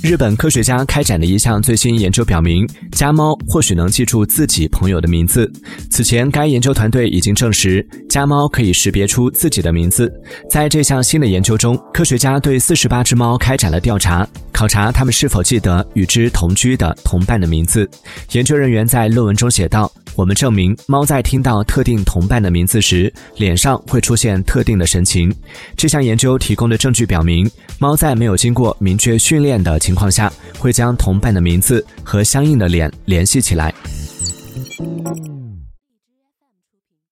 日本科学家开展的一项最新研究表明，家猫或许能记住自己朋友的名字。此前，该研究团队已经证实，家猫可以识别出自己的名字。在这项新的研究中，科学家对四十八只猫开展了调查，考察它们是否记得与之同居的同伴的名字。研究人员在论文中写道：“我们证明，猫在听到特定同伴的名字时，脸上会出现特定的神情。这项研究提供的证据表明，猫在没有经过明确训练的。”情况下，会将同伴的名字和相应的脸联系起来。